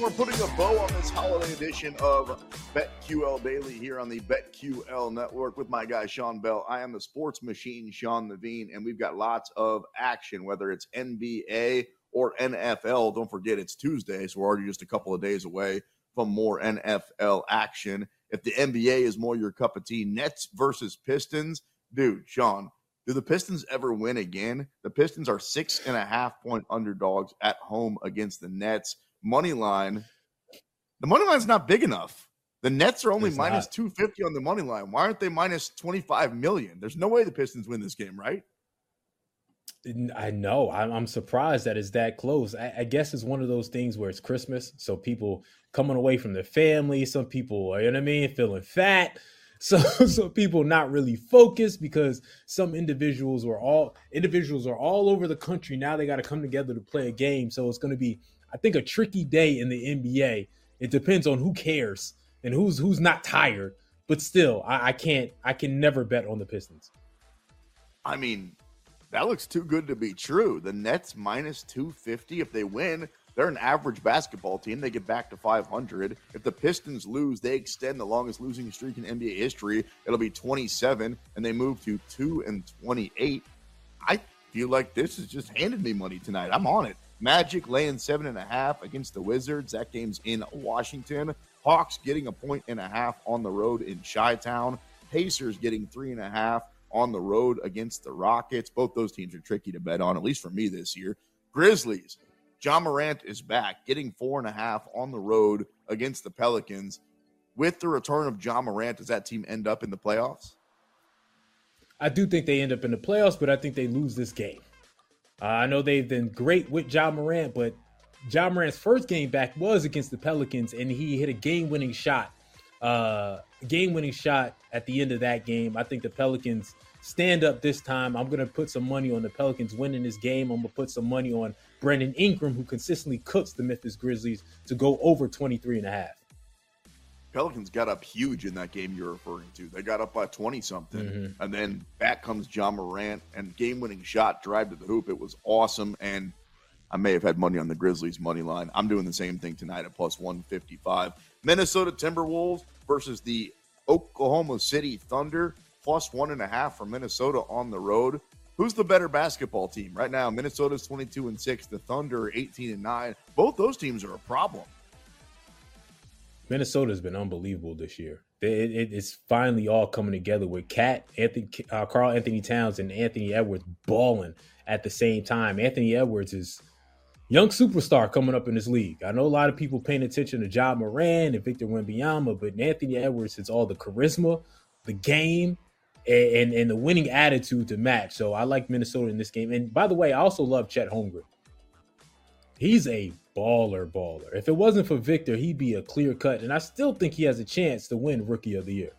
We're putting a bow on this holiday edition of BetQL Daily here on the BetQL Network with my guy Sean Bell. I am the sports machine, Sean Levine, and we've got lots of action, whether it's NBA or NFL. Don't forget it's Tuesday, so we're already just a couple of days away from more NFL action. If the NBA is more your cup of tea, Nets versus Pistons, dude, Sean, do the Pistons ever win again? The Pistons are six and a half point underdogs at home against the Nets money line. The money line's not big enough. The Nets are only It's 250 on the money line. Why aren't they minus 25 million? There's no way the Pistons win this game, right? I know. I'm, I'm surprised that it's that close. I, I guess it's one of those things where it's Christmas, so people coming away from their family. Some people, you know what I mean, feeling fat. So, so people not really focused because some individuals were all individuals are all over the country now. They got to come together to play a game. So it's going to be, I think, a tricky day in the NBA. It depends on who cares and who's who's not tired. But still, I, I can't. I can never bet on the Pistons. I mean, that looks too good to be true. The Nets minus 250 if they win. They're an average basketball team. They get back to 500. If the Pistons lose, they extend the longest losing streak in NBA history. It'll be 27, and they move to 2 and 28. I feel like this has just handed me money tonight. I'm on it. Magic laying seven and a half against the Wizards. That game's in Washington. Hawks getting a point and a half on the road in Chi Town. Pacers getting three and a half on the road against the Rockets. Both those teams are tricky to bet on, at least for me this year. Grizzlies. Ja Morant is back, getting four and a half on the road against the Pelicans. With the return of Ja Morant, does that team end up in the playoffs? I do think they end up in the playoffs, but I think they lose this game. Uh, I know they've been great with Ja Morant, but Ja Morant's first game back was against the Pelicans, and he hit a game-winning shot. Uh, game-winning shot at the end of that game. I think the Pelicans stand up this time. I'm going to put some money on the Pelicans winning this game. I'm going to put some money on Brandon Ingram, who consistently cooks the Memphis Grizzlies, to go over 23 and a half. Pelicans got up huge in that game you're referring to. They got up by 20 something. Mhm. And then back comes Ja Morant and game winning shot, drive to the hoop. It was awesome. And I may have had money on the Grizzlies money line. I'm doing the same thing tonight at plus 155. Minnesota Timberwolves versus the Oklahoma City Thunder, plus one and a half for Minnesota on the road. Who's the better basketball team right now? Minnesota's 22 and 6, the Thunder 18 and 9. Both those teams are a problem. Minnesota's been unbelievable this year. It, it- it's finally all coming together with Cat, Anthony, uh, Karl-Anthony Towns, and Anthony Edwards balling at the same time. Anthony Edwards is young superstar coming up in this league. I know a lot of people paying attention to Ja Morant and Victor Wembanyama, but Anthony Edwards has all the charisma, the game, and, and and the winning attitude to match. So I like Minnesota in this game. And by the way, I also love Chet Holmgren. He's a baller, baller. If it wasn't for Victor, he'd be a clear cut. And I still think he has a chance to win Rookie of the Year.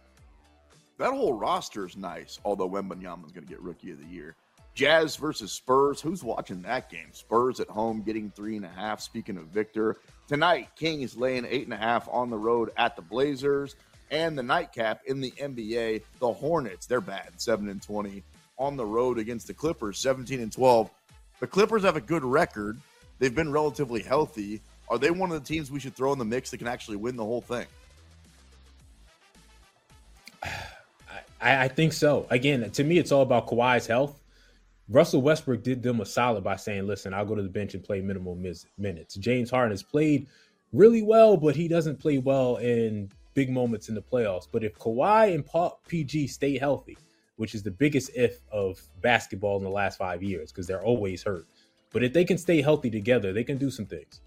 That whole roster is nice, although Wembanyama's going to get Rookie of the Year. Jazz versus Spurs. Who's watching that game? Spurs at home getting three and a half. Speaking of Victor, tonight Kings laying eight and a half on the road at the Blazers. And the nightcap in the NBA, the Hornets. They're bad, seven and twenty on the road against the Clippers, seventeen and twelve. The Clippers have a good record. They've been relatively healthy. Are they one of the teams we should throw in the mix that can actually win the whole thing? I, I think so. Again, to me, it's all about Kawhi's health. Russell Westbrook did them a solid by saying, listen, I'll go to the bench and play minimal mis- minutes. James Harden has played really well, but he doesn't play well in big moments in the playoffs. But if Kawhi and Paul PG stay healthy, which is the biggest if of basketball in the last five years because they're always hurt. But if they can stay healthy together, they can do some things.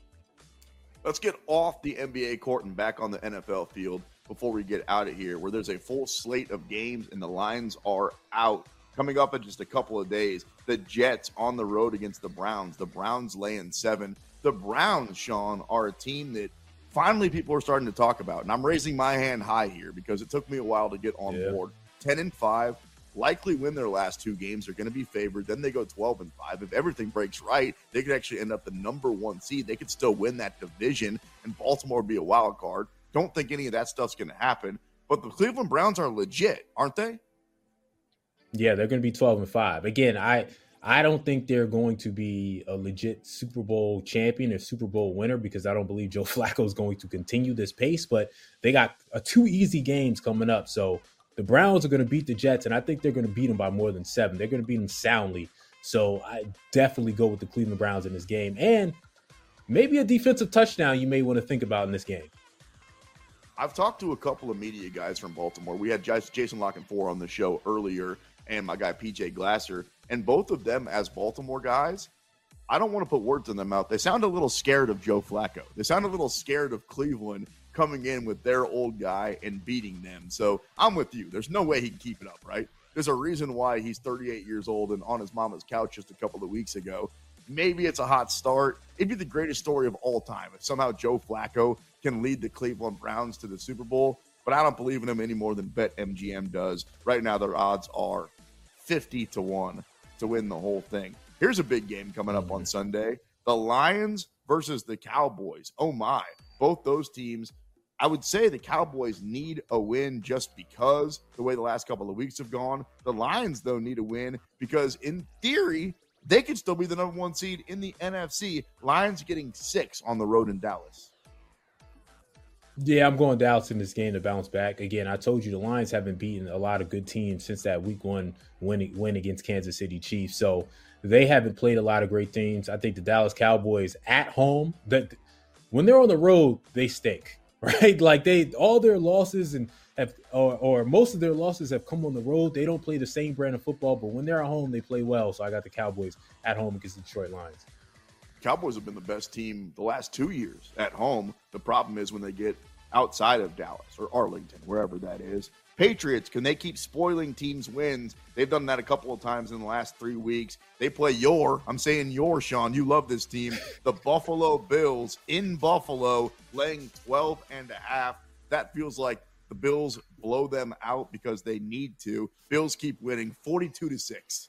Let's get off the NBA court and back on the NFL field before we get out of here, where there's a full slate of games and the lines are out. Coming up in just a couple of days, the Jets on the road against the Browns. The Browns laying seven. The Browns, Sean, are a team that finally people are starting to talk about. And I'm raising my hand high here because it took me a while to get on yeah. board. 10 and 5, likely win their last two games. They're going to be favored. Then they go 12 and 5. If everything breaks right, they could actually end up the number one seed. They could still win that division and Baltimore be a wild card. Don't think any of that stuff's going to happen. But the Cleveland Browns are legit, aren't they? Yeah, they're going to be 12 and 5. Again, I I don't think they're going to be a legit Super Bowl champion or Super Bowl winner because I don't believe Joe Flacco is going to continue this pace. But they got two easy games coming up, so the Browns are going to beat the Jets, and I think they're going to beat them by more than seven. They're going to beat them soundly. So I definitely go with the Cleveland Browns in this game, and maybe a defensive touchdown you may want to think about in this game. I've talked to a couple of media guys from Baltimore. We had Jason La Canfora on the show earlier, and my guy PJ Glasser and both of them, as Baltimore guys, I don't want to put words in their mouth. They sound a little scared of Joe Flacco. They sound a little scared of Cleveland coming in with their old guy and beating them. So I'm with you. There's no way he can keep it up, right? There's a reason why he's 38 years old and on his mama's couch just a couple of weeks ago. Maybe it's a hot start. It'd be the greatest story of all time if somehow Joe Flacco can lead the Cleveland Browns to the Super Bowl. But I don't believe in him any more than BetMGM does. Right now, their odds are 50 to 1 to win the whole thing. Here's a big game coming up on mm-hmm. Sunday the Lions versus the Cowboys. Oh my. Both those teams, I would say the Cowboys need a win just because the way the last couple of weeks have gone. The Lions, though, need a win because, in theory, they could still be the number one seed in the NFC. Lions getting six on the road in Dallas. Yeah, I'm going Dallas in this game to bounce back. Again, I told you the Lions haven't beaten a lot of good teams since that week one win, win against Kansas City Chiefs. So they haven't played a lot of great teams. I think the Dallas Cowboys at home, that when they're on the road, they stink, right? Like they all their losses and have or, or most of their losses have come on the road. They don't play the same brand of football, but when they're at home, they play well. So I got the Cowboys at home against the Detroit Lions. Cowboys have been the best team the last two years at home. The problem is when they get outside of Dallas or Arlington, wherever that is. Patriots, can they keep spoiling teams' wins? They've done that a couple of times in the last three weeks. They play your, I'm saying your, Sean, you love this team, the Buffalo Bills in Buffalo, laying 12 and a half. That feels like the Bills blow them out because they need to. Bills keep winning 42 to 6.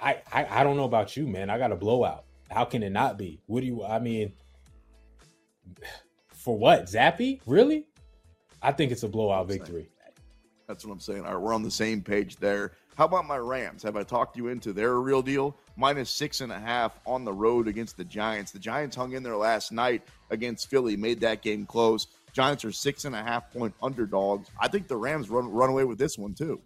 I, I I don't know about you, man. I got a blowout. How can it not be? What do you? I mean, for what? Zappe? Really? I think it's a blowout victory. That's what I'm saying. All right, we're on the same page there. How about my Rams? Have I talked you into their real deal? Minus six and a half on the road against the Giants. The Giants hung in there last night against Philly, made that game close. Giants are six and a half point underdogs. I think the Rams run run away with this one too.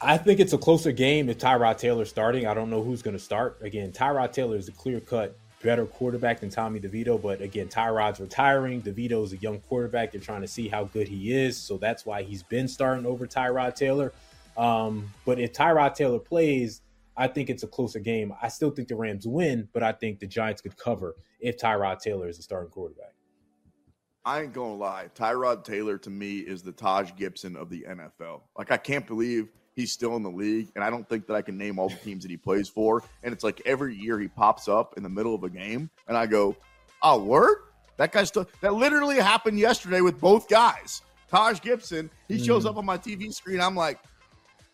I think it's a closer game if Tyrod Taylor's starting. I don't know who's going to start. Again, Tyrod Taylor is a clear cut better quarterback than Tommy DeVito, but again, Tyrod's retiring. DeVito is a young quarterback. They're trying to see how good he is, so that's why he's been starting over Tyrod Taylor. Um, but if Tyrod Taylor plays, I think it's a closer game. I still think the Rams win, but I think the Giants could cover if Tyrod Taylor is the starting quarterback. I ain't gonna lie. Tyrod Taylor to me is the Taj Gibson of the NFL. Like I can't believe he's still in the league, and I don't think that I can name all the teams that he plays for. And it's like every year he pops up in the middle of a game, and I go, "Oh, word! That guy still." That literally happened yesterday with both guys. Taj Gibson, he shows mm. up on my TV screen. I'm like,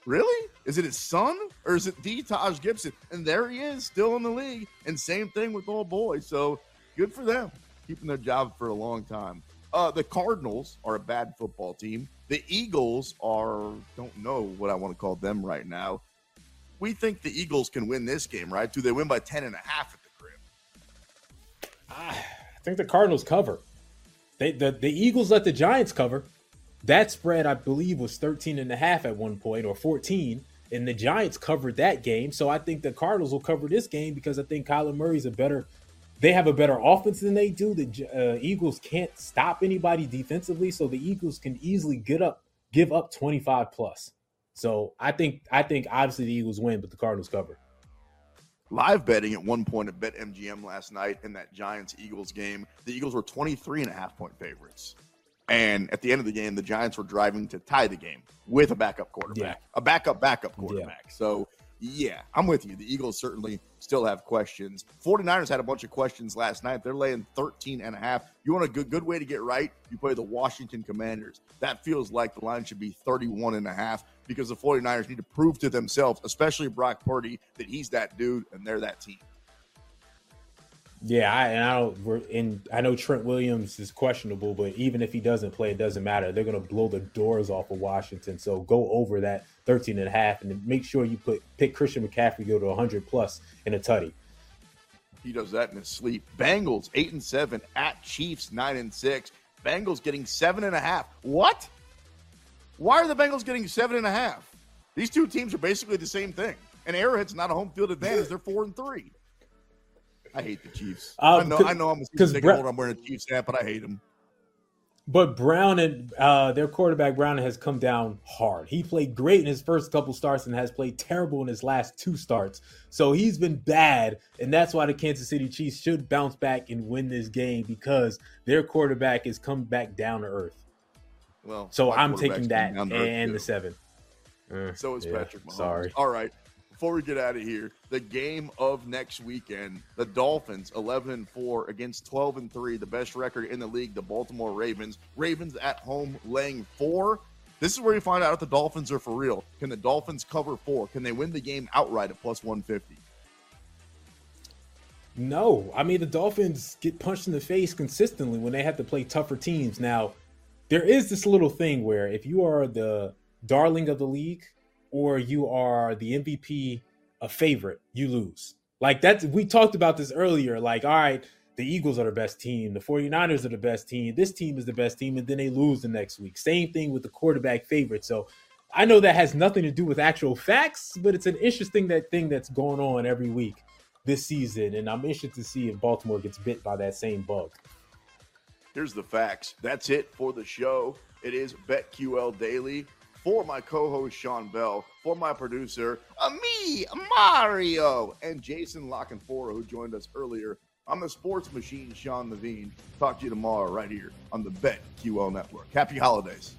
really? Is it his son or is it the Taj Gibson? And there he is, still in the league. And same thing with old boy. So good for them, keeping their job for a long time. Uh, the Cardinals are a bad football team. The Eagles are, don't know what I want to call them right now. We think the Eagles can win this game, right? Do they win by 10 and a half at the crib? I think the Cardinals cover. They the, the Eagles let the Giants cover. That spread, I believe, was 13 and a half at one point or 14. And the Giants covered that game. So I think the Cardinals will cover this game because I think Kyler Murray's a better they have a better offense than they do. The uh, Eagles can't stop anybody defensively, so the Eagles can easily get up, give up 25 plus. So I think I think obviously the Eagles win, but the Cardinals cover. Live betting at one point at BetMGM last night in that Giants Eagles game, the Eagles were 23 and a half point favorites. And at the end of the game, the Giants were driving to tie the game with a backup quarterback, yeah. a backup backup quarterback. Yeah. So yeah, I'm with you. The Eagles certainly still have questions. 49ers had a bunch of questions last night. They're laying 13 and a half. You want a good good way to get right? You play the Washington Commanders. That feels like the line should be 31 and a half because the 49ers need to prove to themselves, especially Brock Purdy, that he's that dude and they're that team. Yeah, I, and I don't. We're in. I know Trent Williams is questionable, but even if he doesn't play, it doesn't matter. They're going to blow the doors off of Washington. So go over that 13 and a half and make sure you put pick Christian McCaffrey go to 100 plus in a tutty. He does that in his sleep. Bengals eight and seven at Chiefs nine and six. Bengals getting seven and a half. What? Why are the Bengals getting seven and a half? These two teams are basically the same thing. And Arrowhead's not a home field advantage. They're four and three. I hate the Chiefs. Um, I know. I know. I'm a season ticket holder. I'm wearing a Chiefs hat, but I hate them. But Brown and uh, their quarterback Brown has come down hard. He played great in his first couple starts and has played terrible in his last two starts. So he's been bad, and that's why the Kansas City Chiefs should bounce back and win this game because their quarterback has come back down to earth. Well, so I'm taking that and the seven. Uh, so is yeah, Patrick Mahomes. Sorry. All right before we get out of here, the game of next weekend, the Dolphins 11 and 4 against 12 and 3, the best record in the league, the Baltimore Ravens. Ravens at home laying 4. This is where you find out if the Dolphins are for real. Can the Dolphins cover 4? Can they win the game outright at plus 150? No, I mean the Dolphins get punched in the face consistently when they have to play tougher teams. Now, there is this little thing where if you are the darling of the league, or you are the MVP, a favorite, you lose. Like that's we talked about this earlier. Like, all right, the Eagles are the best team, the 49ers are the best team, this team is the best team, and then they lose the next week. Same thing with the quarterback favorite. So I know that has nothing to do with actual facts, but it's an interesting that thing that's going on every week this season, and I'm interested to see if Baltimore gets bit by that same bug. Here's the facts. That's it for the show. It is BetQL Daily. For my co-host Sean Bell, for my producer, uh, me, Mario, and Jason La Canfora, who joined us earlier. I'm the sports machine, Sean Levine. Talk to you tomorrow right here on the BetQL Network. Happy holidays.